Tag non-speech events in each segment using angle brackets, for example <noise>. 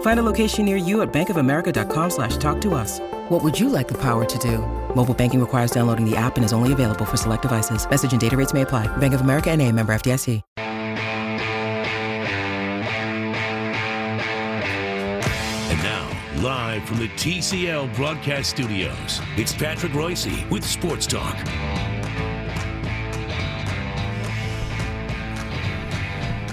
Find a location near you at bankofamerica.com slash talk to us. What would you like the power to do? Mobile banking requires downloading the app and is only available for select devices. Message and data rates may apply. Bank of America and a member FDIC. And now, live from the TCL broadcast studios, it's Patrick Reusse with Sports Talk.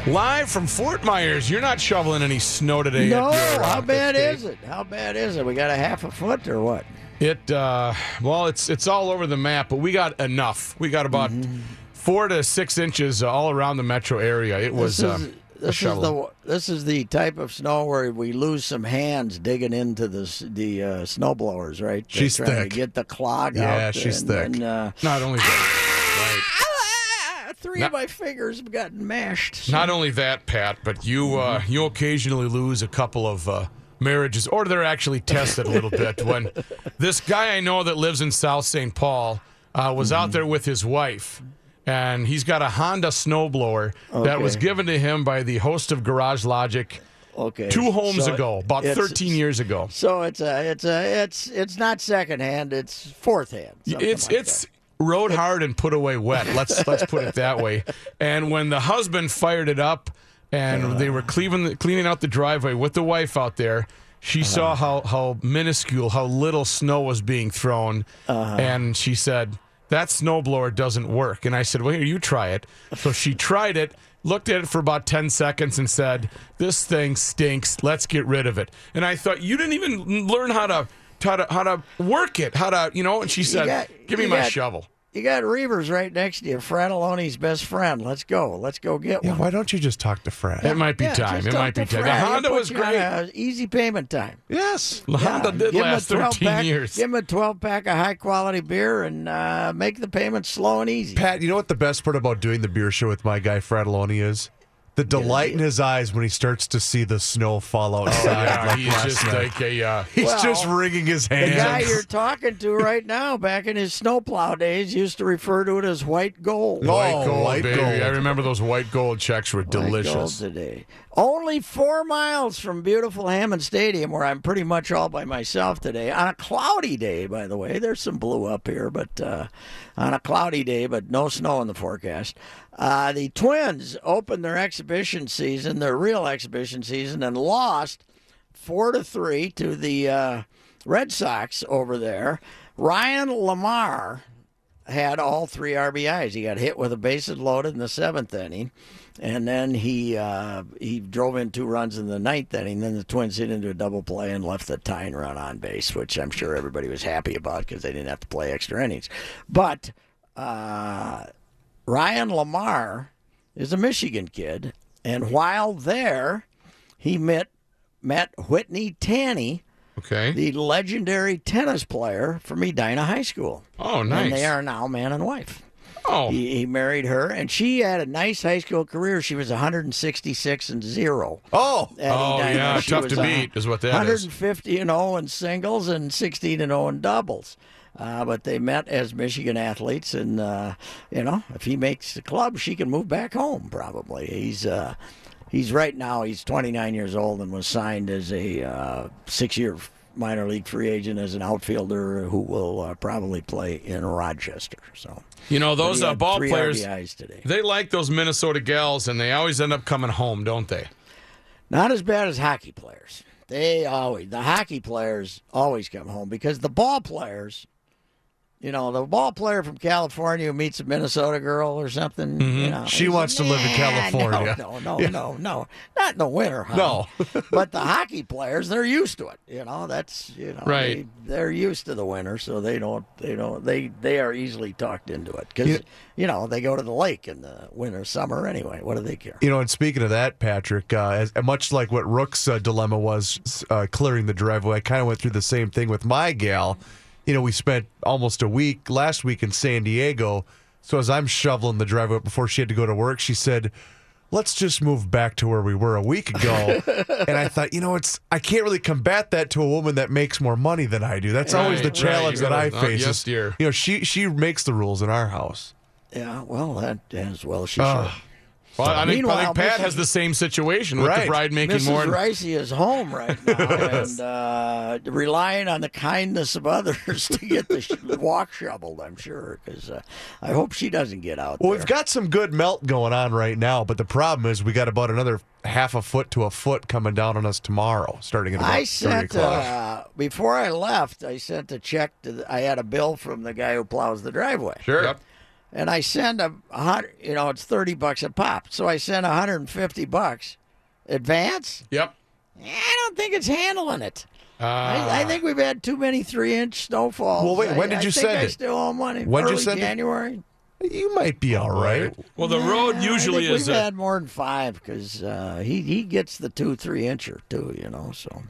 Live from Fort Myers. You're not shoveling any snow today. No, how bad is it? How bad is it? We got a half a foot or what? It uh, well, it's it's all over the map, but we got enough. We got about Mm-hmm. four to six inches all around the metro area. It was This um, is, a this is the this is the type of snow where we lose some hands digging into the the uh, snow blowers, right? They're She's trying thick. To get the clog out. Yeah, she's and, thick. And, uh, Not only that, three Not- of my fingers have gotten mashed. so- not only that, Pat, but you uh, you occasionally lose a couple of uh, marriages, or they're actually tested a little bit. When <laughs> this guy I know that lives in South St. Paul uh, was Mm-hmm. out there with his wife. And he's got a Honda snowblower that was given to him by the host of Garage Logic okay. two homes so ago, about 13 years ago. So it's a it's a it's it's not secondhand. It's fourth hand. It's like it's rode hard and put away wet. Let's let's put it that way. And when the husband fired it up, and they were cleaning cleaning out the driveway with the wife out there. She Uh-huh. saw how, how minuscule, how little snow was being thrown, Uh-huh. and she said, That snowblower doesn't work. And I said, Well, here, you try it. So she tried it, looked at it for about 10 seconds, and said, This thing stinks. Let's get rid of it. And I thought, You didn't even learn how to. How to, how to work it, how to, you know, and she said, got- Give me my got- shovel. You got Reavers right next to you. Fratelloni's best friend. Let's go. Let's go get Yeah, one. why don't you just talk to Fred? It might be Yeah, time. It might be to time. The Fred. He'll Honda was you great. a easy payment time. yes. The Honda did give him a last 12 13 pack, years. Give him a 12 pack of high quality beer and uh, make the payment slow and easy. Pat, you know what the best part about doing the beer show with my guy Fratelloni is? The delight in his eyes when he starts to see the snow fall outside. Oh, Yeah, like he's last just night. like a. Uh, He's Well, just wringing his hands. the guy hands. you're talking to right now, back in his snowplow days, used to refer to it as white gold. white Oh, gold, white baby. gold. I remember those white gold checks were White gold delicious. today. Only four miles from beautiful Hammond Stadium, where I'm pretty much all by myself today. On a cloudy day, by the way. There's some blue up here, but uh, on a cloudy day, but no snow in the forecast. Uh, the Twins opened their exhibition season, their real exhibition season, and lost four to three to the uh, Red Sox over there. Ryan LaMarre had all three RBIs. He got hit with a bases loaded in the seventh inning, and then he uh, he drove in two runs in the ninth inning. Then the Twins hit into a double play and left the tying run on base, which I'm sure everybody was happy about because they didn't have to play extra innings. But uh, Ryan LaMarre is a Michigan kid, and while there, he met met Whitney Tanny, Okay. the legendary tennis player from Edina High School. Oh, nice. And they are now man and wife. Oh, He, he married her, and she had a nice high school career. She was 166 and zero. oh, at Oh, Edina. yeah, She tough was to beat is what that is. 150 and 0 in singles and 16 and 0 in doubles. Uh, but they met as Michigan athletes, and uh, you know, if he makes the club, she can move back home. Probably. He's uh, he's right now. He's 29 years old and was signed as a uh, six-year minor league free agent as an outfielder who will uh, probably play in Rochester. So you know those uh, ball players. They like those Minnesota gals, and they always end up coming home, don't they? Not as bad as hockey players. They always the hockey players always come home because the ball players, You know, the ball player from California who meets a Minnesota girl or something. You know, She wants like, to live in California." No, no, no, no, no, not in the winter. Huh? No. <laughs> but the hockey players, they're used to it. You know, that's you know, Right. They, they're used to the winter, so they don't, they don't, they they are easily talked into it because you know they go to the lake in the winter, summer anyway. What do they care? You know, and speaking of that, Patrick, uh, as, much like what Rook's uh, dilemma was uh, clearing the driveway, I kind of went through the same thing with my gal. You know, we spent almost a week last week in San Diego. So as I'm shoveling the driveway before she had to go to work, she said, "Let's just move back to where we were a week ago." <laughs> and I thought, you know, it's I can't really combat that to a woman that makes more money than I do. That's always the challenge right. that I face. yes, is, dear. You know, she she makes the rules in our house. Yeah, well, that as well she Ugh. should. Well, I think, I Meanwhile, think Pat Mrs. has the same situation with Right. the bride making Mrs. more. Ricey is home right now <laughs> and uh, relying on the kindness of others <laughs> to get the sh- walk shoveled. I'm sure because uh, I hope she doesn't get out. Well, there. we've got some good melt going on right now, but the problem is we got about another half a foot to a foot coming down on us tomorrow, starting at about I 3 sent o'clock. uh, before I left. I sent a check to. The, I had a bill from the guy who plows the driveway, Sure. Yep. And I send a hundred. You know, it's thirty bucks a pop, so I send hundred and fifty bucks advance. Yep. I don't think it's handling it. Uh, I, I think we've had too many three-inch snowfalls. Well, wait, when I- did I you think send I it? still owe money. When did you Early send it? January. you might be all right. well, the road Yeah, usually I think is We've a, had more than five because uh, he he gets the two three incher too. You know, so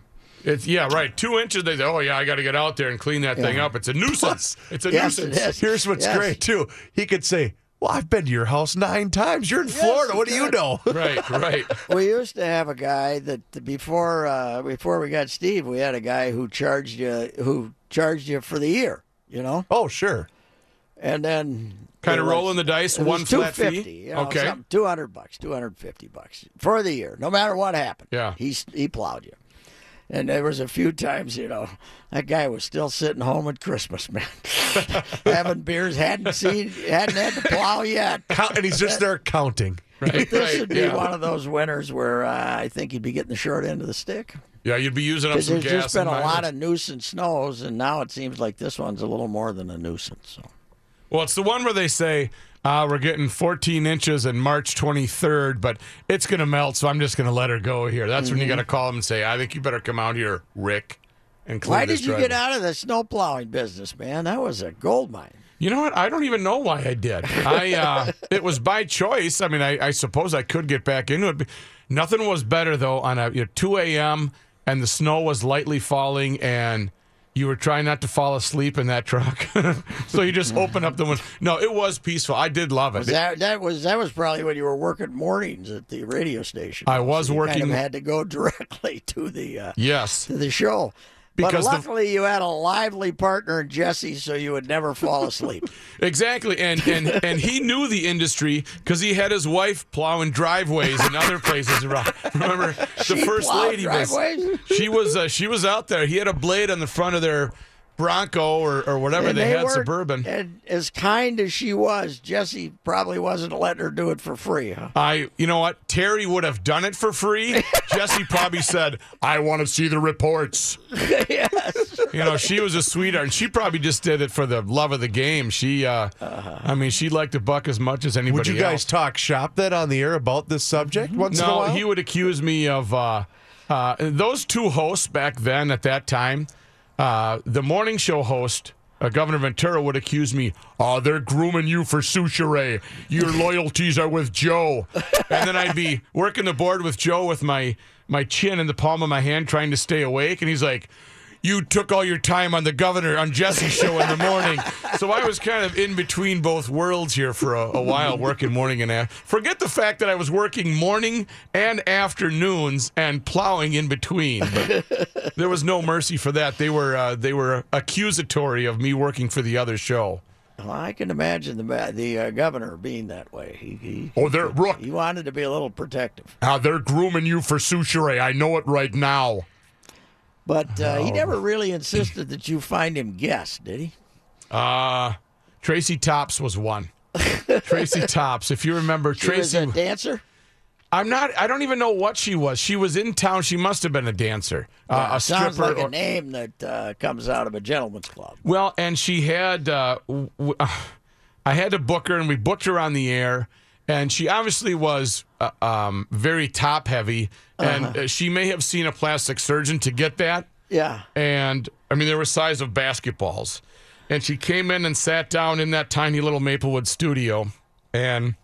It's yeah, right. Two inches. They say, oh yeah, I got to get out there and clean that thing up. It's a nuisance. It's a Yes, nuisance. is. Here's what's Yes. great too. He could say, "Well, I've been to your house nine times. You're in Florida. What do you know?" <laughs> Right, right. <laughs> we used to have a guy that before uh, before we got Steve, we had a guy who charged you who charged you for the year. You know, oh, sure. and then Kind of was- rolling the dice, It one flat 250, fee. You know, okay. two hundred bucks, two hundred fifty bucks for the year, no matter what happened. Yeah. he he plowed you. And there was a few times, you know, that guy was still sitting home at Christmas, <laughs> man, having beers, hadn't seen, hadn't had to plow yet. Count, and he's just there counting. Right, This right. would be yeah. one of those winters where uh, I think he'd be getting the short end of the stick. yeah, you'd be using up Because some there's gas. just been and a lot of nuisance snows, and now it seems like this one's a little more than a nuisance. So. Well, it's the one where they say uh, we're getting 14 inches in March 23rd, but it's going to melt, so I'm just going to let her go here. That's Mm-hmm. when you got to call them and say, I think you better come out here, Rick, and clean Why did you driveway." get out of the snow plowing business, man? That was a gold mine. You know what? I don't even know why I did. I uh, <laughs> it was by choice. I mean, I, I suppose I could get back into it. But nothing was better though. On a you know, 2 a.m. and the snow was lightly falling, and you were trying not to fall asleep in that truck, <laughs> so you just open up the window. No, it was peaceful. I did love it. Was that that was that was probably when you were working mornings at the radio station. I was So working- Kind of had to go <laughs> directly to the uh, yes. to the show. Because but luckily, you had a lively partner in Jesse, so you would never fall asleep. <laughs> Exactly, and and and he knew the industry because he had his wife plowing driveways and other places around. Remember, the She first lady was she was uh, she was out there. He had a blade on the front of their Bronco or, or whatever And they, had suburban. And as kind as she was, Jesse probably wasn't letting her do it for free. Huh? I, you know what? Terry would have done it for free. <laughs> Jesse probably said, "I want to see the reports." <laughs> yes. You know, she was a sweetheart, and she probably just did it for the love of the game. She, uh, I mean, she liked the buck as much as anybody. Would you guys talk shop then on the air about this subject once in a No, while? he would accuse me of uh, uh, those two hosts back then at that time. Uh, the morning show host, uh, Governor Ventura, would accuse me, "Oh, they're grooming you for Soucheray. Your loyalties are with Joe." And then I'd be working the board with Joe with my my chin in the palm of my hand, trying to stay awake, and he's like. You took all your time on the governor on Jesse's show in the morning, so I was kind of in between both worlds here for a, a while, working morning and after. Forget the fact that I was working morning and afternoons and plowing in between. But there was no mercy for that. They were uh, they were accusatory of me working for the other show. Well, I can imagine the the uh, governor being that way. He, he Oh, they're Rook. he wanted to be a little protective, Uh, they're grooming you for Soucheray. I know it right now. But uh, he never really insisted that you find him guest, did he? Uh, Tracy Tops was one. <laughs> Tracy Tops, if you remember, She was Tracy. a dancer. I'm not. I don't even know what she was. She was in town. She must have been a dancer, uh, a Sounds stripper. like a name that uh, comes out of a gentleman's club. Well, and she had, uh, w- uh, <sighs> I had to book her, and we booked her on the air. And she obviously was uh, um, very top heavy, and Uh-huh. uh she may have seen a plastic surgeon to get that. Yeah. And I mean, they were size of basketballs. And she came in and sat down in that tiny little Maplewood studio. And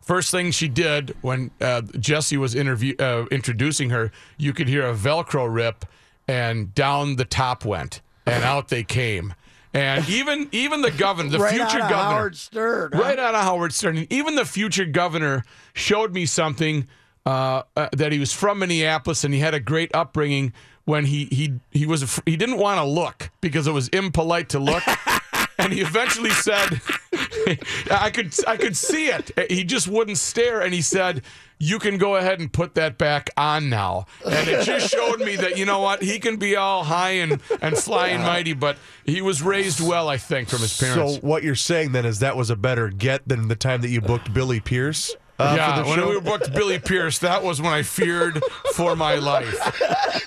first thing she did when uh, Jesse was interview uh, introducing her, you could hear a Velcro rip, and down the top went, and out they came. And even even the governor, the right future out of governor, Howard Stern. huh? right out of Howard Stern. Even the future governor showed me something uh, uh, that he was from Minneapolis and he had a great upbringing. When he he he was he didn't want to look because it was impolite to look, <laughs> and he eventually said, <laughs> "I could I could see it." He just wouldn't stare, and he said. You can go ahead and put that back on now. And it just showed me that, you know what, he can be all high and, and flying mighty, but he was raised well, I think, from his parents. So what you're saying then is that was a better get than the time that you booked Billy Pierce? Uh, yeah, when show? we booked Billy Pierce, that was when I feared for my life.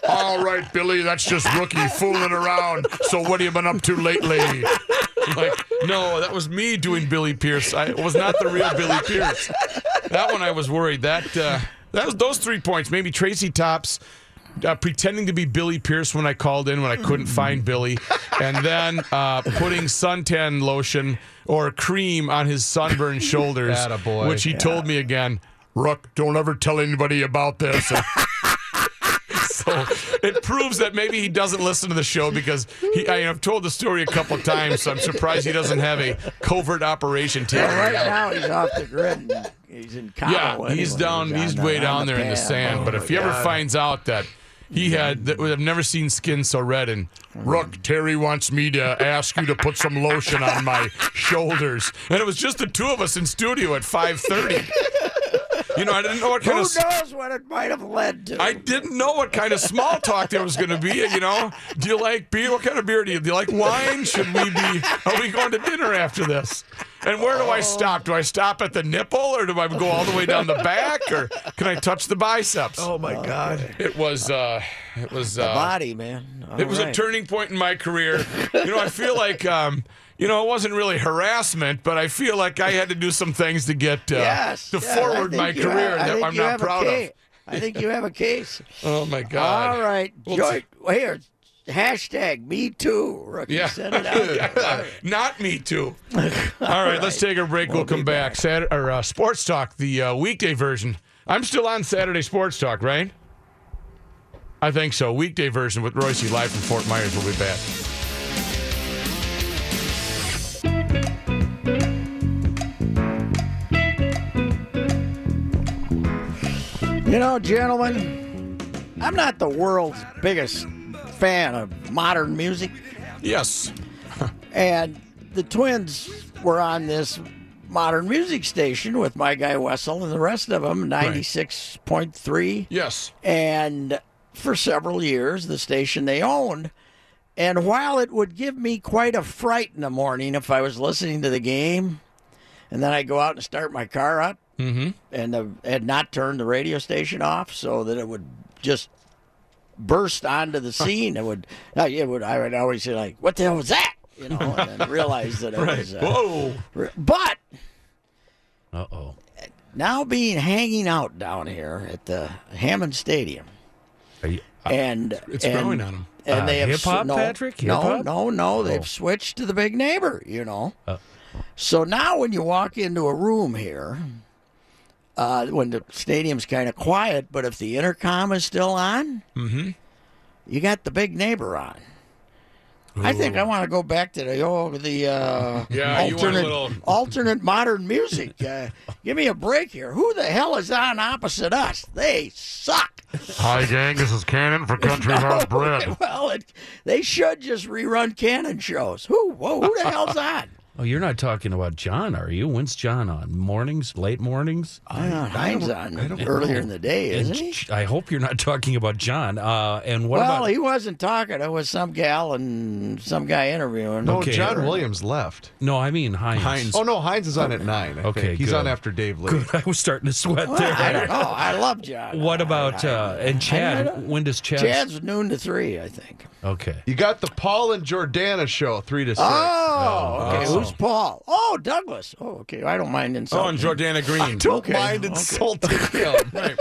All right, Billy, that's just rookie fooling around. So what have you been up to lately? Like, no, that was me doing Billy Pierce. I was not the real Billy Pierce. That one I was worried. That uh, that was those three points. Maybe Tracy Tops. Uh, pretending to be Billy Pierce when I called in when I couldn't find Billy, and then uh, putting suntan lotion or cream on his sunburned <laughs> shoulders, Attaboy. which he told me again. Rook, don't ever tell anybody about this. <laughs> so <laughs> it proves that maybe he doesn't listen to the show because he, I, have told the story a couple of times. So I'm surprised he doesn't have a covert operation team. Well, right now he's off the grid. And he's in Cabo. Yeah, anyway. he's down. He's, the- way on down there in the sand. Oh, but if he ever finds out that he had, that I've never seen skin so red. And mm-hmm. Rook, Terry wants me to ask you to put some lotion on my shoulders. And it was just the two of us in studio at 5:30. <laughs> You know, I didn't know what kind who of. knows what it might have led to? I didn't know what kind of small talk there was going to be. You know, do you like beer? What kind of beer do you? Do you like wine? Should we be? Are we going to dinner after this? And where do I stop? Do I stop at the nipple, or do I go all the way down the back, or can I touch the biceps? oh my God! It was. uh It was. the uh body, man. It was All a turning point in my career. You know, I feel like. um you know, it wasn't really harassment, but I feel like I had to do some things to get uh, Yes. to yeah, forward my career have- that I'm not proud of. I think you have a case. <laughs> Oh my God! All right, Well, Joy. Here, hashtag Me Too. Rookie. Yeah. Send it out. <laughs> Not me too. <laughs> All right, let's take a break. We'll, come back. Saturday, or, uh, Sports Talk, the uh, weekday version. I'm still on Saturday Sports Talk, right? I think so. Weekday version with Reusse live from Fort Myers. We'll be back. You know, gentlemen, I'm not the world's biggest fan of modern music, Yes. <laughs> and the twins were on this modern music station with my guy Wessel and the rest of them, 96.3. Yes. and for several years, the station they owned. And while it would give me quite a fright in the morning if I was listening to the game, and then I go out and start my car up, and uh, had not turned the radio station off so that it would just burst onto the scene. It would, uh, it would. I would always say like, "What the hell was that?" You know, and then realize that it <laughs> was. Uh, Whoa. re- but Uh oh. now being hanging out down here at the Hammond Stadium, and It's and, growing on 'em. And Uh, they have hip-hop, no, Patrick? No, Hip-hop? no, no. Oh. They've switched to the big neighbor. You know. Uh. So now, when you walk into a room here, uh, when the stadium's kind of quiet, but if the intercom is still on, Mm-hmm. you got the big neighbor on. I think I want to go back to the oh the uh, <laughs> Yeah, you want a alternate little- <laughs> alternate modern music. Uh, give me a break here. Who the hell is on opposite us? They suck. Hi, gang. This is Cannon for Country <laughs> House Bread. well, it, they should just rerun Cannon shows. Who? Whoa, who the hell's on? Oh, you're not talking about John, are you? When's John on? Mornings, late mornings? I, Hines on earlier in the day, isn't he? I hope you're not talking about John. Uh, and what well, about he wasn't talking. It was some gal and some guy interviewing. No, Okay. John Williams left. no? I mean Hines. Hines. Oh no, Hines is on at nine. I Okay, think. he's good. on after Dave Lee. Good. <laughs> I was starting to sweat Well, there. I don't know. I love John. What about I- uh, and Chad? don't- when does Chad? Chad's noon to three, I think. Okay. You got the Paul and Jordana show, three to six. Oh, okay. Oh. Who's Paul? Oh, Douglas. Oh, okay. I don't mind insulting. Oh, and Jordana Green. Don't Okay, mind okay. insulting <laughs> him. Right.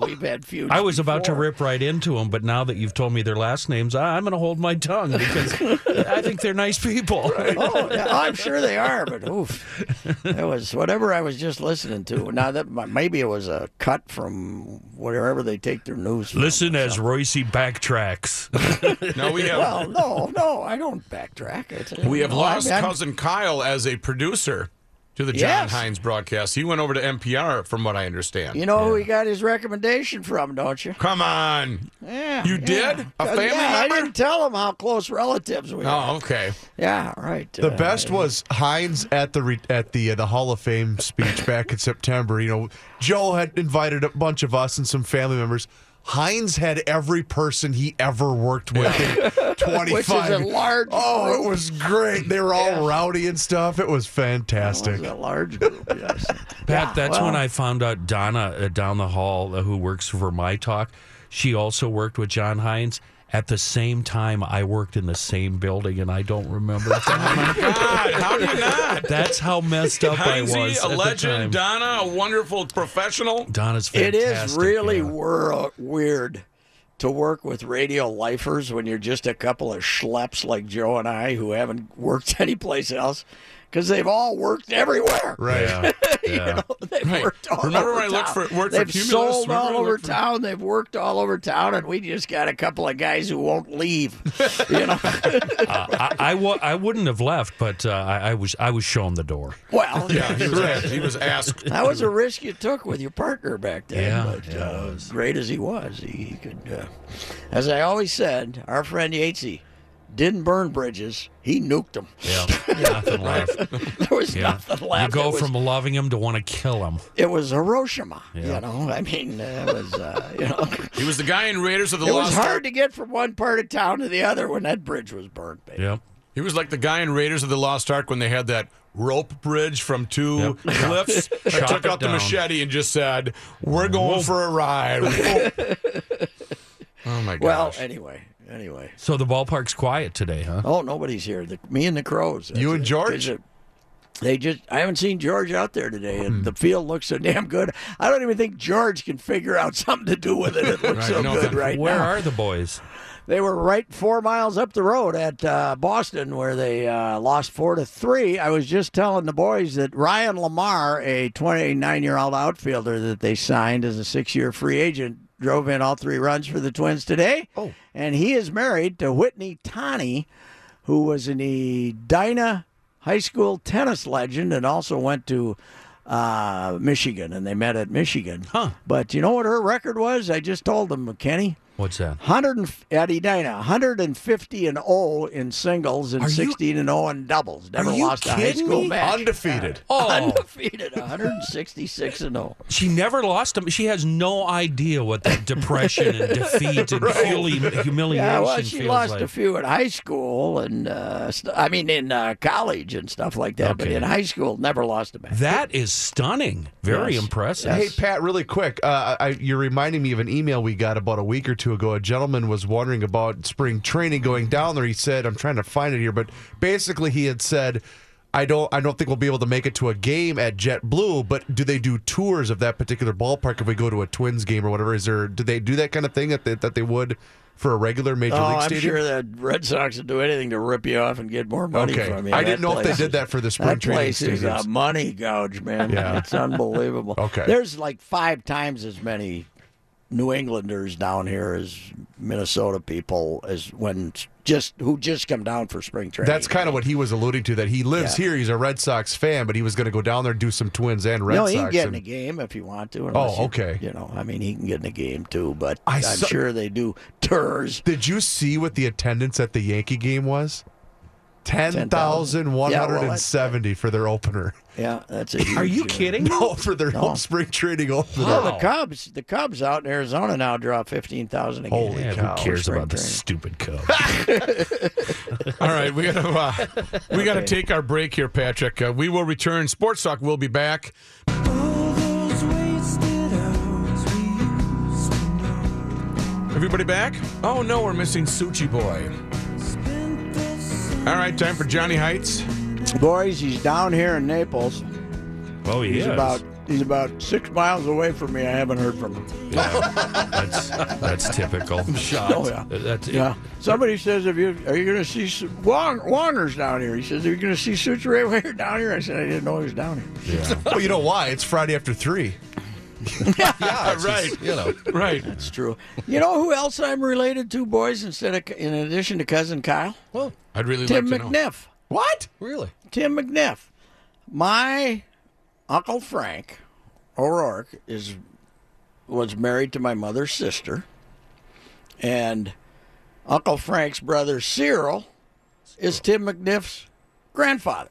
No, we've had feuds. I was about to rip right into them, but now that you've told me their last names, I- I'm going to hold my tongue because <laughs> I think they're nice people. <laughs> Oh, I'm sure they are, but oof, it was whatever I was just listening to. Now that maybe it was a cut from wherever they take their news. From Listen as Reusse backtracks. <laughs> No, we have Well, no, no, I don't backtrack. It's, we have no, lost I'm- I'm- cousin Kyle as a producer to the John Yes. Hines broadcast. He went over to NPR, from what I understand. You know who he got his recommendation from, don't you? Come on. Yeah, You yeah. did? A Uh, family yeah, I didn't tell him how close relatives we are. Oh, okay. Yeah, right. The uh, best was Hines at the re- at the uh, the Hall of Fame speech back in September. You know, Joe had invited a bunch of us and some family members. Hines had every person he ever worked with. in 25. <laughs> Which is a large Oh, group. it was great. They were all rowdy and stuff. It was It fantastic. was a large group, yes. <laughs> Pat, Yeah, that's well, when I found out Donna uh, down the hall, uh, who works for My Talk, she also worked with John Hines. At the same time, I worked in the same building, and I don't remember. <laughs> Oh God, how do you not? That's how messed up I was. Heinzie, at a the legend. time. Donna, a wonderful professional. Donna's fantastic. is really yeah. wor- weird to work with radio lifers when you're just a couple of schleps like Joe and I who haven't worked <laughs> anyplace else because they've all worked everywhere. Right. Yeah. <laughs> You yeah. know, they've Right. worked all Remember over when I looked town. for- worked They've Cumulus? sold Remember all over looked for- town. They've worked all over town, and we just got a couple of guys who won't leave. You know, <laughs> I, I, I wouldn't have left, but uh, I, I was I was shown the door. well, <laughs> Yeah, he was, asked, he was asked. that was a risk you took with your partner back then. Yeah, but yeah, uh, was. great as he was, he, he could. Uh, as I always said, our friend Yatesy didn't burn bridges; he nuked them. Yeah, nothing <laughs> left. There was Yeah, nothing left. you go it was, from loving him to want to kill him. it was Hiroshima. Yeah. You know, I mean, uh, it was uh, you know, <laughs> He was the guy in Raiders of the it was Lost hard Ark. to get from one part of town to the other when that bridge was burned. Baby. Yep. He was like the guy in Raiders of the Lost Ark when they had that rope bridge from two Yep. <laughs> cliffs. They Chop took it out the machete and just said, "We're going for a ride." Oh my gosh. Well, anyway, anyway. So the ballpark's quiet today, huh? Oh, nobody's here. The, me and the crows. That's You and. George? They just- They just. I haven't seen George out there today, Hmm. and the field looks so damn good. I don't even think George can figure out <laughs> something to do with it. It looks Right, so no, good right Where now. are the boys? They were right four miles up the road at uh, Boston, where they uh, lost four to three. I was just telling the boys that Ryan LaMarre, a 29 year old outfielder that they signed as a six year free agent, drove in all three runs for the Twins today. Oh, and he is married to Whitney Tani, who was an Edina high school tennis legend and also went to uh, Michigan, and they met at Michigan. Huh. But you know what her record was? I just told them, Kenny. What's that? 100 and- at Edina, 150 and 0 in singles and Are you- 16 and 0 in doubles. Never Are you lost a high kidding school me? match. Undefeated. <laughs> Oh, Undefeated, 166 and oh. 0. she never lost him. She has no idea what that depression and defeat and <laughs> humi- humiliation Yeah, well, she feels lost like. a few in high school and uh, st- I mean in uh, college and stuff like that. But Okay. in high school, never lost a match. that is stunning. Very Yes. impressive. Hey Pat, really quick, uh, I, you're reminding me of an email we got about a week or two ago. A gentleman was wondering about spring training going down there. He said, "I'm trying to find it here," but basically he had said, "I don't, I don't think we'll be able to make it to a game at JetBlue, but do they do tours of that particular ballpark if we go to a Twins game or whatever? Is there, do they do that kind of thing that they, that they would for a regular major league? Oh, league I'm sure that Red Sox would do anything to rip you off and get more money Okay. from you. I That didn't know if they did that for the spring That training place is a money gouge, man. Yeah. It's unbelievable. <laughs> Okay. There's like five times as many New Englanders down here as Minnesota people as when just who just come down for spring training. That's kind of what he was alluding to. That he lives Yeah. here. He's a Red Sox fan, but he was going to go down there and do some Twins and Red no, Sox. he can get in a game if you want to. Oh, okay. You know, I mean, he can get in a game too, but I I'm saw- sure they do tours. Did you see what the attendance at the Yankee game was? 10,170 for their opener. Yeah, that's a. Huge, Are you uh, kidding? No, for their No. home spring training opener. Well, Wow. the Cubs, the Cubs out in Arizona now draw fifteen thousand a game. Holy Yeah, cow. who cares Spring about the stupid Cubs? <laughs> <laughs> All right, we gotta uh, we gotta take our break here, Patrick. Uh, we will return. Sports Talk will be back. Everybody back? Oh no, we're missing Suchi Boy. All right, time for Johnny Heights. Boys, he's down here in Naples. Oh, he He's is. about he's about six miles away from me. I haven't heard from him. That's that's typical. <laughs> Oh yeah. That's Yeah. Somebody says, "If you are you going to see Su- Wong, Wonger's down here?" He says, "Are you going to see Suture <laughs> while you're down here?" I said, "I didn't know he was down here." <laughs> well, you know why? It's Friday after 3. Yeah, right, You know, right. That's true. You know who else I'm related to, boys? Instead of in addition to cousin Kyle, well, I'd really Tim like to know. McNiff. What? really. Tim McNiff. My uncle Frank O'Rourke is was married to my mother's sister, and Uncle Frank's brother Cyril is Tim McNiff's grandfather.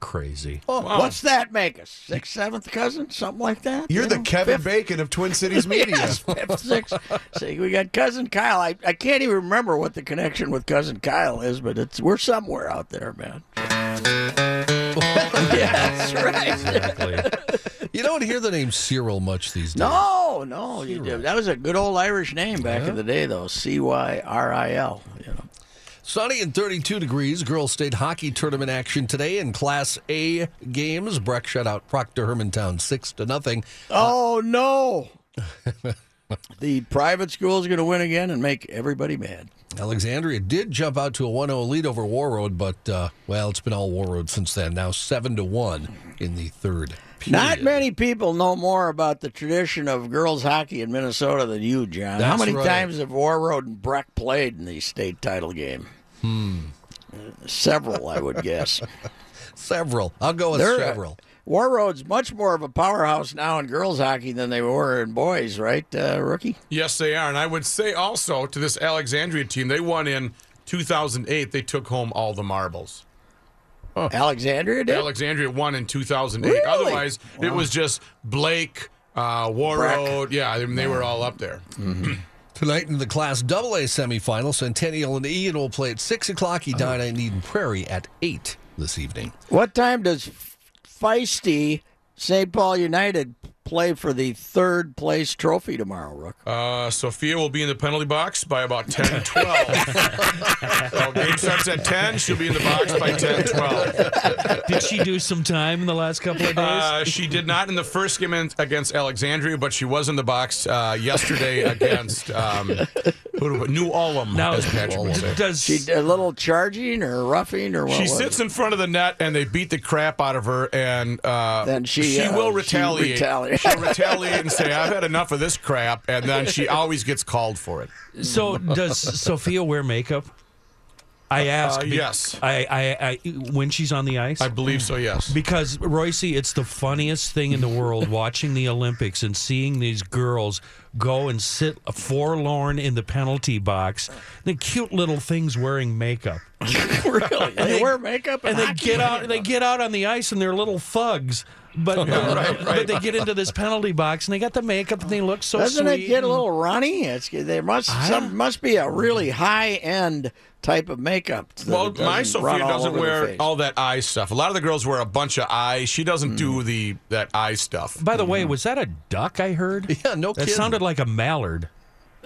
crazy. Oh, what's that make us? Sixth, seventh cousin, something like that. You're you the? Kevin Fifth- Bacon of Twin <laughs> Cities Media. Yes, fifth, sixth. See, we got cousin Kyle. I, I can't even remember what the connection with cousin Kyle is, but it's we're somewhere out there, man. <laughs> yeah, that's right. Exactly. You don't hear the name Cyril much these days. No, no, you did. That was a good old Irish name back in the day, though. C Y R I L. You know. Sunny and 32 degrees. Girls State hockey tournament action today in Class A games. Breck shut out Proctor Hermantown six to nothing. Oh no. <laughs> <laughs> the private school is going to win again and make everybody mad. Alexandria did jump out to a 1-0 lead over Warroad, but uh, well, it's been all Warroad since then. Now seven to one in the third. Not many people know more about the tradition of girls hockey in Minnesota than you, John. How many right. times have Warroad and Breck played in the state title game? Hmm. Several, I would guess. <laughs> Several. I'll go with They're, uh, several. Warroad's much more of a powerhouse now in girls hockey than they were in boys, right, uh, rookie? Yes, they are. And I would say also to this Alexandria team, they won in 2008. They took home all the marbles. Alexandria did. Alexandria won in 2008. Really? Otherwise, it was just Blake, uh, War Breck. Road. Yeah, I mean, they were all up there. <clears throat> Tonight in the Class AA semifinal, Centennial and Egan will play at 6 o'clock. Edina and Eden Prairie at 8 this evening. What time does feisty St. Paul United play for the third place trophy tomorrow, Rook? Uh, Sophia will be in the penalty box by about 10 12. <laughs> so game starts at 10. She'll be in the box by 10 12. Did she do some time in the last couple of days? Uh, she did not in the first game against Alexandria, but she was in the box uh, yesterday <laughs> against um, who do- New Ulm, now, as Patrick would say. does She a little charging or roughing or what? She sits it? in front of the net and they beat the crap out of her, and uh, Then she, uh, will she retaliate. She'll retaliate and say, "I've had enough of this crap," and then she always gets called for it. so does Sophia wear makeup? I ask. Uh, be- yes. I, I, I when she's on the ice. I believe so. Yes. Because Reusse, it's the funniest thing in the world <laughs> watching the Olympics and seeing these girls go and sit forlorn in the penalty box. The cute little things wearing makeup, <laughs> really? They wear makeup and they get out. They get out on the ice and they're little thugs. But, <laughs> uh, but they get into this penalty box and they got the makeup and they look so Doesn't sweet. it get a little runny? It's there must some must be a really high end type of makeup. Well, it my doesn't Sophia doesn't wear all that eye stuff. A lot of the girls wear a bunch of eyes. She doesn't do mm. the that eye stuff. By the way, mm-hmm. was that a duck I heard? <laughs> Yeah, no That kidding. sounded like a mallard.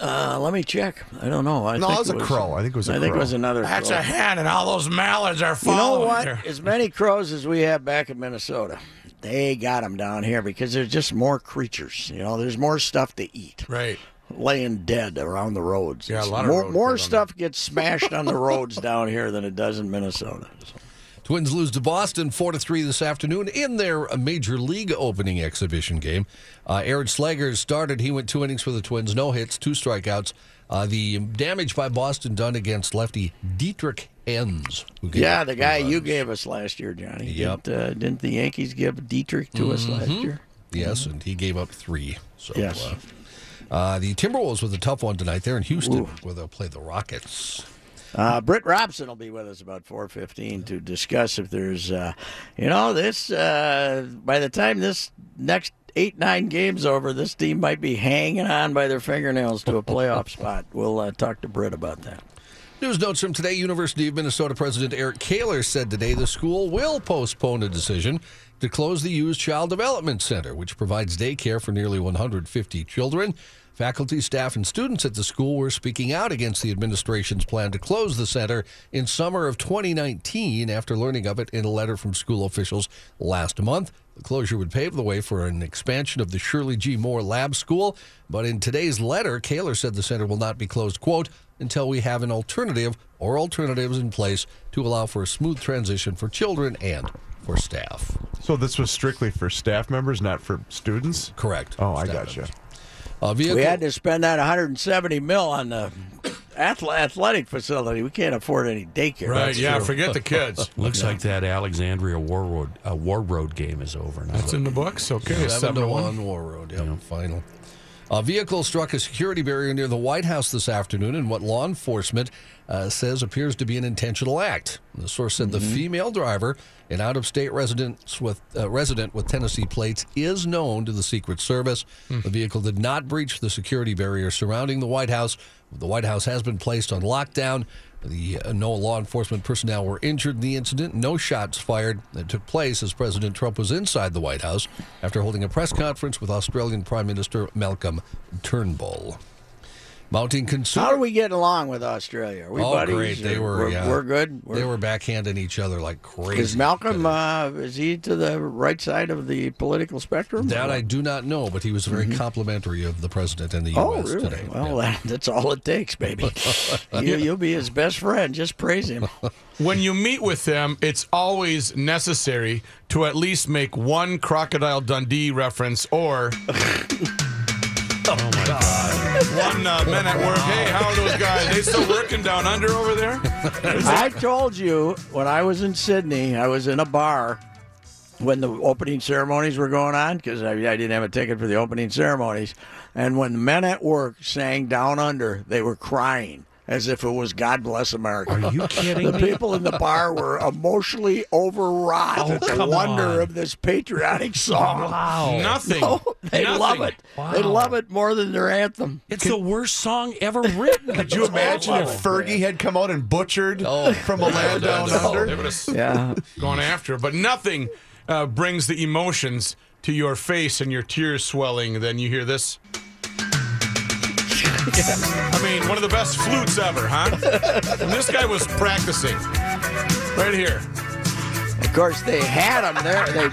Uh, let me check. I don't know. I No, think it was a crow. I think it was a I think it was another. That's crow. a hen, and all those mallards are following. You know what? her. As many crows as we have back in Minnesota, they got them down here because there's just more creatures. You know, there's more stuff to eat, Right. laying dead around the roads. Yeah, a It's lot of more road more stuff gets smashed on the roads <laughs> down here than it does in Minnesota. Twins lose to Boston four to three this afternoon in their major league opening exhibition game. Uh, Aaron Slegers started. He went two innings for the Twins, no hits, two strikeouts. Uh, the damage by Boston done against lefty Dietrich Enns. who gave Yeah, the guy you gave us last year, Johnny. Yep. Didn't, uh, didn't the Yankees give Dietrich to us last year? Yes, and he gave up three. So, Yes. uh, uh, the Timberwolves with a tough one tonight. They're in Houston where they'll play the Rockets. Uh, Britt Robson will be with us about 4:15 to discuss if there's, uh, you know, this. Uh, by the time this next eight nine games over, this team might be hanging on by their fingernails to a playoff <laughs> spot. We'll uh, talk to Britt about that. News notes from today University of Minnesota President Eric Kaler said today the school will postpone a decision to close the used Child Development Center, which provides daycare for nearly 150 children. Faculty, staff, and students at the school were speaking out against the administration's plan to close the center in summer of 2019 after learning of it in a letter from school officials last month. The closure would pave the way for an expansion of the Shirley G. Moore Lab School, but in today's letter, Kaler said the center will not be closed, quote, until we have an alternative or alternatives in place to allow for a smooth transition for children and for staff. So this was strictly for staff members, not for students. Correct. Oh, I gotcha. members. A vehicle, We had to spend that 170 mil on the athletic facility. We can't afford any daycare. Right? Yeah. Forget the kids. <laughs> Looks like that Alexandria Warroad, uh, Warroad game is over now. That's in the books. Okay. Seven, Seven to to one. one. Warroad. Yep, final. A vehicle struck a security barrier near the White House this afternoon and what law enforcement uh, says appears to be an intentional act. The source said the female driver, an out-of-state resident with uh, resident with Tennessee plates, is known to the Secret Service. The vehicle did not breach the security barrier surrounding the White House. The White House has been placed on lockdown. The uh, no law enforcement personnel were injured in the incident. No shots fired. It took place as President Trump was inside the White House after holding a press conference with Australian Prime Minister Malcolm Turnbull. Mounting consumer. How are we getting along with Australia? Are we Oh, buddies? great. They were, We're, yeah. we're good. they were backhanding each other like crazy. Is Malcolm? Uh, is he to the right side of the political spectrum? that I do not know, but he was very complimentary of the president and the Oh, U.S. really? today. Well, Yeah. that, <laughs> that's all it takes, baby. <laughs> you, you'll be his best friend. Just praise him. <laughs> When you meet with them, it's always necessary to at least make one Crocodile Dundee reference or. One uh, at work. Hey, how are those guys? They still working down under over there? I told you when I was in Sydney, I was in a bar when the opening ceremonies were going on because I, I didn't have a ticket for the opening ceremonies. And when men at work sang Down Under, they were crying as if it was God Bless America. Are you kidding The me? people in the bar were emotionally overwrought Oh, at the wonder on. of this patriotic song. Wow. Nothing. <laughs> Oh, they Nothing. love it. They love it more than their anthem. It's the worst song ever <laughs> written. Could you imagine if Fergie had come out and butchered Oh. from a land down They under? would have Yeah. <laughs> gone after, but nothing uh, brings the emotions to your face and your tears swelling than you hear this. I mean, one of the best flutes ever, huh? And this guy was practicing right here. Of course, they had them there. They,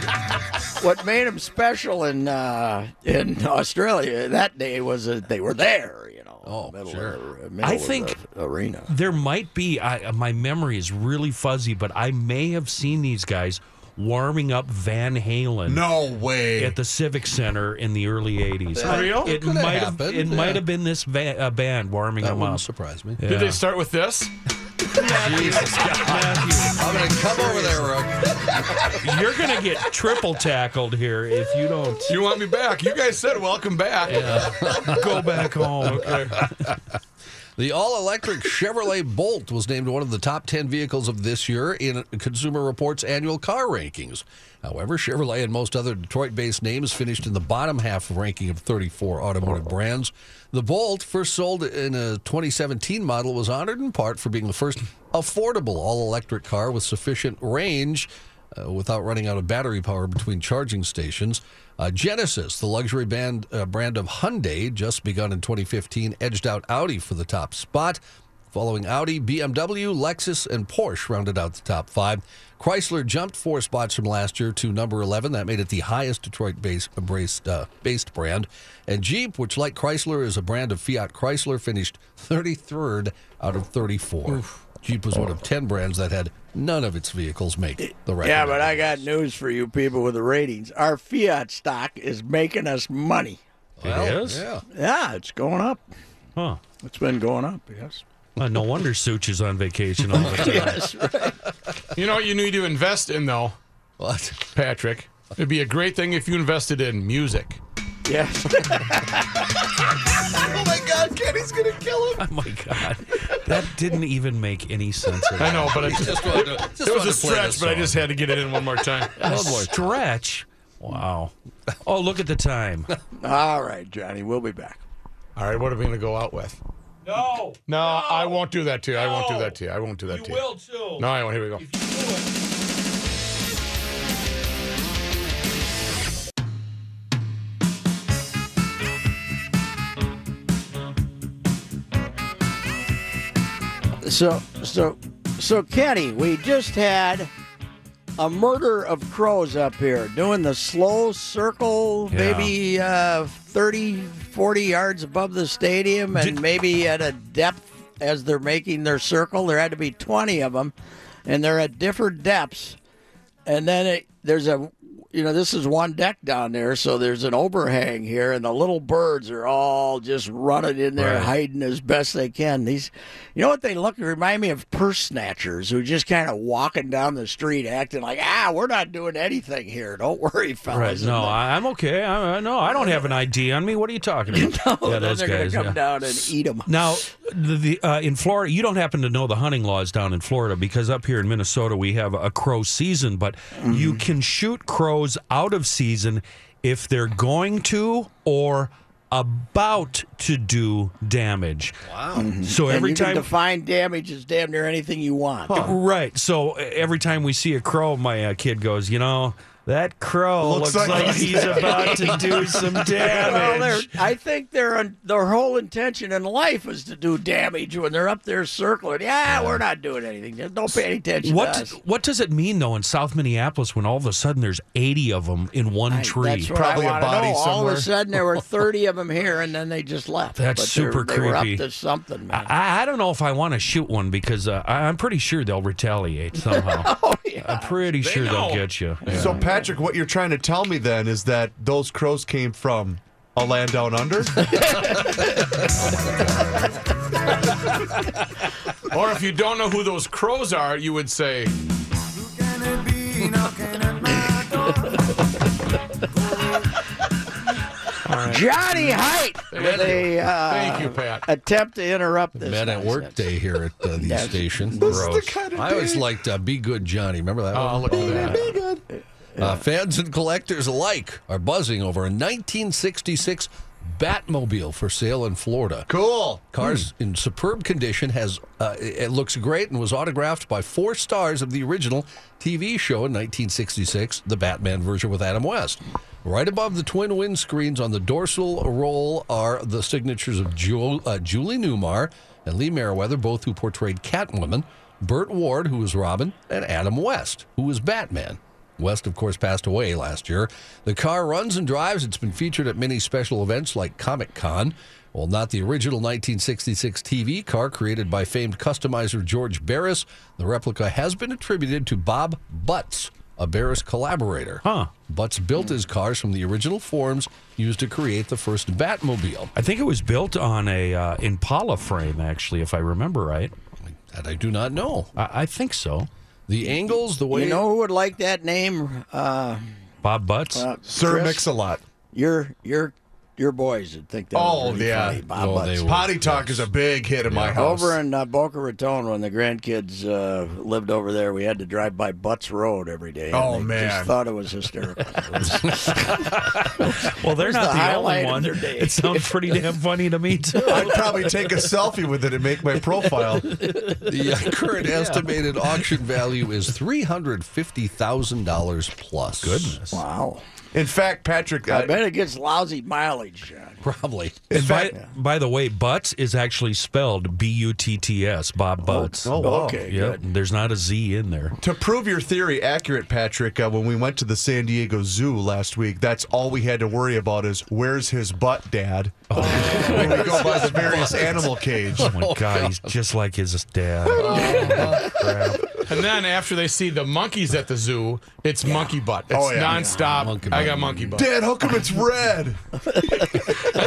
what made them special in uh, in Australia that day was that they were there. You know, Oh, in middle sure. of the, middle I of think- the arena. There might be. I, my memory is really fuzzy, but I may have seen these guys warming up Van Halen. No way. At the Civic Center in the early '80s. For real? It might have. happened, It yeah. might have been this va- uh, band warming That them wouldn't up. surprise me. Did they start with this? <laughs> Jesus I'm going to come over there, Rook. You're gonna get triple tackled here if you don't You want me back? You guys said welcome back. <laughs> go back home. The all electric Chevrolet Bolt was named one of the top 10 vehicles of this year in Consumer Reports annual car rankings. However, Chevrolet and most other Detroit based names finished in the bottom half of ranking of 34 automotive oh. brands. The Bolt, first sold in a 2017 model, was honored in part for being the first affordable all electric car with sufficient range uh, without running out of battery power between charging stations. Uh, Genesis, the luxury band, uh, brand of Hyundai, just begun in 2015, edged out Audi for the top spot. Following Audi, BMW, Lexus, and Porsche rounded out the top five. Chrysler jumped four spots from last year to number 11. That made it the highest Detroit-based based, uh, based brand. And Jeep, which like Chrysler is a brand of Fiat Chrysler, finished 33rd out of 34. Jeep was one of 10 brands that had none of its vehicles make the record. Yeah, but I got news for you people with the ratings. Our Fiat stock is making us money. Well, It is? Yeah. Yeah, it's going up. Huh. It's been going up. Yes. Uh, no wonder Such is on vacation all the <laughs> time. Yes, right. You know what you need to invest in, though, What? Patrick? It'd be a great thing if you invested in music. Yes. <laughs> oh my God, Kenny's gonna kill him. Oh my God, that didn't even make any sense. At I know, but I Just wanted to, just it was wanted a stretch, but I just had to get it in one more time. all. <laughs> A stretch. Wow. Oh, look at the time. <laughs> All right, Johnny. We'll be back. All right, what are we going to go out with? No. No, I won't do that to you. I won't do that to you. I won't do that You to you. will too. No, I won't. Here we go. So, so, so, Kenny, we just had a murder of crows up here doing the slow circle, Yeah. maybe uh, 30, 40 yards above the stadium, and Did- maybe at a depth as they're making their circle. There had to be 20 of them, and they're at different depths. And then it, there's a, you know, this is one deck down there, so there's an overhang here, and the little birds are all just running in there, Right. hiding as best they can. These, you know what they look remind me of purse snatchers who just kind of walking down the street, acting like, ah, we're not doing anything here. Don't worry, fellas. Right. No, <laughs> I, I'm okay. I, no, I don't have an ID on me. What are you talking about? <laughs> no, yeah, then those they're guys. come yeah. down and eat them. Now, the, the uh, in Florida, you don't happen to know the hunting laws down in Florida because up here in Minnesota we have a crow season, but you can shoot crows out of season if they're going to or about to do damage. Wow! So and every you time can define damage is damn near anything you want. Right. So every time we see a crow, my uh, kid goes, you know, that crow Looks looks, like like, he's- he's about to do <laughs> some damage. they're- I think their their whole intention in life is to do damage when they're up there circling. Yeah, we're not doing anything. Just Don't pay any attention what to us. what does it mean though in South Minneapolis when all of a sudden there's 80 of them in one I- tree? That's what Probably a I wanna body know. All of a sudden, there were <laughs> 30 of them here, and then they just left. That's But they're- super they were creepy. up to something, man. I, I don't know if I want to shoot one because uh, I- I'm pretty sure they'll retaliate somehow. <laughs> oh, yeah. I'm pretty sure know. they'll get you. Yeah. So, Patrick, what you're trying to tell me then is that those crows came from a land down under? <laughs> Or if you don't know who those crows are, you would say, Johnny Height with a uh, Thank you, Pat. attempt to interrupt this. Men at work day here at uh, the Yes. station. <laughs> This is the Gross. kind of I always day- liked uh, Be Good Johnny. Remember that oh, one? look at that. Uh, fans and collectors alike are buzzing over a 1966 Batmobile for sale in Florida. Cool. Cars in superb condition has uh, it looks great and was autographed by four stars of the original TV show in 1966, the Batman version with Adam West. Right above the twin windscreens on the dorsal roll are the signatures of uh, Julie Newmar and Lee Meriwether, both who portrayed Catwoman, Burt Ward, who was Robin, and Adam West, who was Batman. West, of course, passed away last year. The car runs and drives. It's been featured at many special events like Comic Con. Well, not the original 1966 TV car created by famed customizer George Barris. The replica has been attributed to Bob Butts, a Barris collaborator. Huh. Butts built his cars from the original forms used to create the first Batmobile. I think it was built on a uh, Impala frame, actually, if I remember right. That I do not know. I, I think so. The angles, the way You know who would like that name? Uh, Bob Butts. uh, Sir Mix-a-Lot. Your your your boys would think that. Oh, was really yeah. funny. Bob Oh, Butts. they would. Potty talk is a big hit in my house. Over in uh, Boca Raton, when the grandkids uh, lived over there, we had to drive by Butts Road every day. and Oh, they man. Just thought it was hysterical. <laughs> <laughs> Well, they're not the the, only one. their day. It sounds <laughs> pretty damn funny to me too. I'd probably take a selfie with it and make my profile. The uh, current estimated auction value is three hundred fifty thousand dollars plus. Goodness. wow. In fact, Patrick, I uh, bet it gets lousy mileage. Probably. in And by, fact, by the way, Butts is actually spelled B U T T S, Bob Butts. oh, wow. Okay, Yep, good. there's not a Z in there. To prove your theory accurate, Patrick, uh, when we went to the San Diego Zoo last week, that's all we had to worry about is where's his butt, Dad? <laughs> when we go by the various animal cage. Oh my God, he's just like his dad. <laughs> Oh, crap. And then after they see the monkeys at the zoo, it's monkey butt. It's Oh, yeah. nonstop. Monkey I got monkey butt. Dad, how come it's red? <laughs>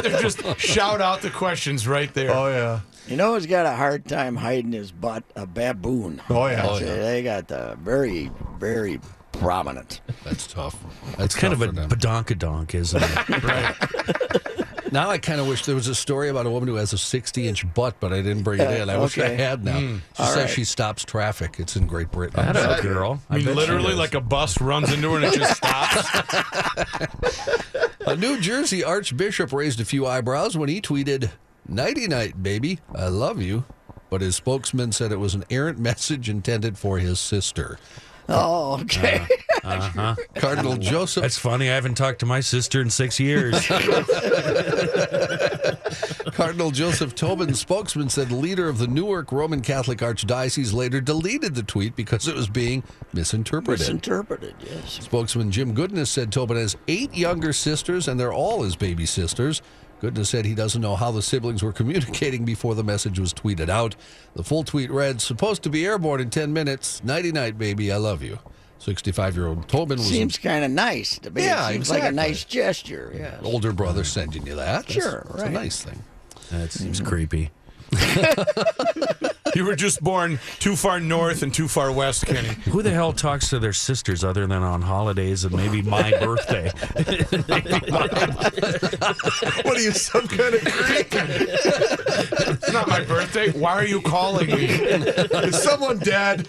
They're just shout out the questions right there. Oh yeah. You know who's got a hard time hiding his butt? A baboon. Oh, yeah. Oh, They- yeah. They got the very, very prominent. That's tough. That's Kind of a for them. badonkadonk, isn't it? <laughs> Now I kind of wish there was a story about a woman who has a 60 inch butt, but I didn't bring it in. I wish I okay. had now. She All says right. she stops traffic. It's in Great Britain. That a girl. I mean, bet she literally, does. like a bus runs into her and it just stops. <laughs> <laughs> A New Jersey archbishop raised a few eyebrows when he tweeted, Nighty night, baby. I love you. But his spokesman said it was an errant message intended for his sister. Oh, okay. Uh huh. Cardinal Joseph That's funny. I haven't talked to my sister in six years. <laughs> <laughs> Cardinal Joseph Tobin's spokesman said the leader of the Newark Roman Catholic Archdiocese later deleted the tweet because it was being misinterpreted. Misinterpreted, yes. Spokesman Jim Goodness said Tobin has eight younger sisters and they're all his baby sisters. Goodness said he doesn't know how the siblings were communicating before the message was tweeted out. The full tweet read, Supposed to be airborne in 10 minutes. Nighty night, baby. I love you. 65 year old Tobin was Seems kind of nice to me. Yeah, it seems like a nice gesture. Yes. older brother sending you that. That's- Sure, It's a right. nice thing. That seems mm. creepy. <laughs> you were just born too far north and too far west, Kenny. Who the hell talks to their sisters other than on holidays and maybe my <laughs> birthday? <laughs> What are you, some kind of creep? It's not my birthday. Why are you calling me? Is someone dead?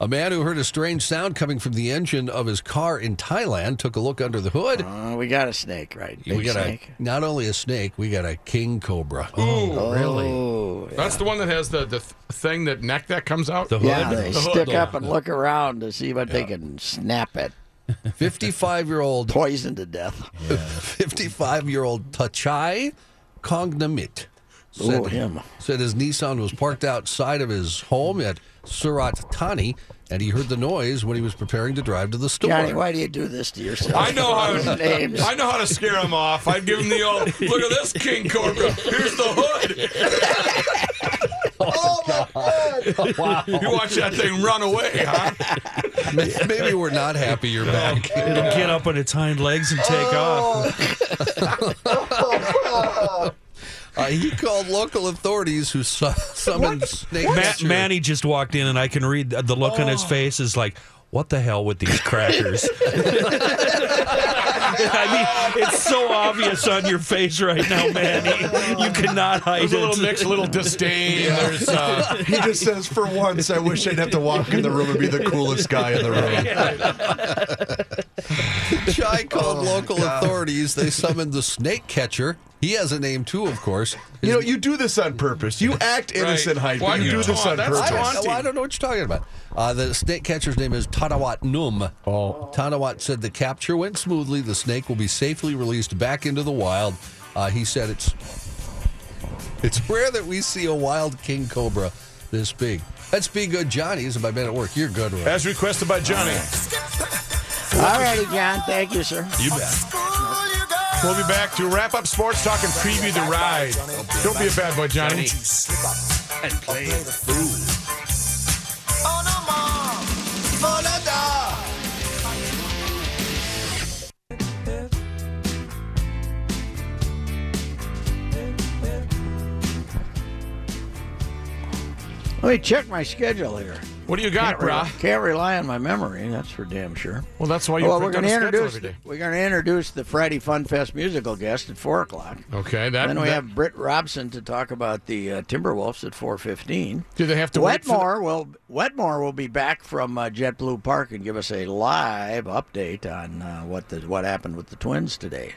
A man who heard a strange sound coming from the engine of his car in Thailand took a look under the hood. Uh, we got a snake, right? Big we got snake. a not only a snake, we got a king cobra. Oh, really? Oh, That's the one that has the, the thing that neck that comes out. The hood? yeah. They The hood. stick up and look around to see what they can snap at. 55 year old Poisoned to death. <laughs> 55 year old Tachai Kongnamit Oh, him. said his Nissan was parked outside of his home at Surat Thani and he heard the noise when he was preparing to drive to the store. Johnny, why do you do this to yourself? I know how Those <laughs> to, names. I know how to scare him off. I'd give him the old look at this king cobra. Here's the hood. <laughs> Oh, my <laughs> God. Oh, wow. You watch that thing run away, huh? Maybe we're not happy you're back. It'll get up on its hind legs and take oh. off. Uh, he called local authorities who su- <laughs> summoned snake Ma- Manny just walked in, and I can read the look on his face is like, "What the hell with these crackers?" <laughs> I mean, it's so obvious on your face right now, Manny. You cannot hide There's a little it. mix, a little disdain. <laughs> There's uh, He just says, for once, I wish I'd have to walk in the room and be the coolest guy in the room. <laughs> Chai called local authorities. They summoned the snake catcher. He has a name too, of course. You know, you do this on purpose. You act innocent, Hyde, Why do you you do this on That's purpose. I don't, well, I don't know what you're talking about. Uh, the snake catcher's name is Tanawat Num. Oh. Tanawat said the capture went smoothly. The snake will be safely released back into the wild. Uh, he said it's it's rare that we see a wild king cobra this big. Let's Be Good Johnny's and my man at Work. You're good, right? as requested by Johnny. All righty, John. Thank you, sir. You bet. We'll be back to wrap up sports talk and preview the ride. Don't be a bad boy, Johnny. And play the fool. Let me check my schedule here. What do you got, Can't, can't rely on my memory. That's for damn sure. Well, that's why you well, we're going to introduce we're going to introduce the Friday Fun Fest musical guest at four o'clock. Okay, that. then we that- have Britt Robson to talk about the uh, Timberwolves at four fifteen. Do they have to wait Wetmore will Wetmore will be back from uh, JetBlue Park and give us a live update on uh, what the what happened with the Twins today,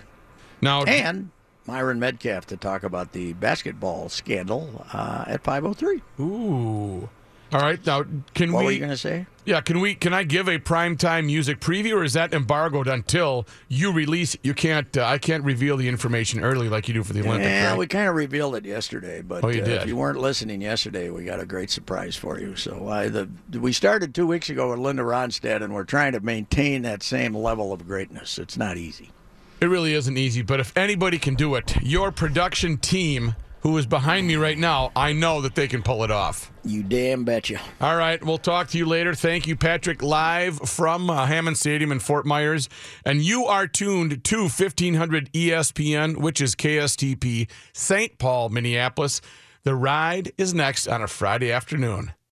now? and Myron Medcalf to talk about the basketball scandal uh, at five oh three. Ooh. All right. Now, can What we? What were you going to say? Yeah. Can we? Can I give a primetime music preview, or is that embargoed until you release? You can't. Uh, I can't reveal the information early like you do for the Olympics. Yeah, right? we kind of revealed it yesterday, but Oh, you uh, did? if you weren't listening yesterday, we got a great surprise for you. So uh, the we started two weeks ago with Linda Ronstadt, and we're trying to maintain that same level of greatness. It's not easy. It really isn't easy, but if anybody can do it, your production team, who is behind me right now, I know that they can pull it off. You damn betcha. All right, we'll talk to you later. Thank you, Patrick, live from uh, Hammond Stadium in Fort Myers. And you are tuned to 1500 ESPN, which is KSTP, St. Paul, Minneapolis. The ride is next on a Friday afternoon.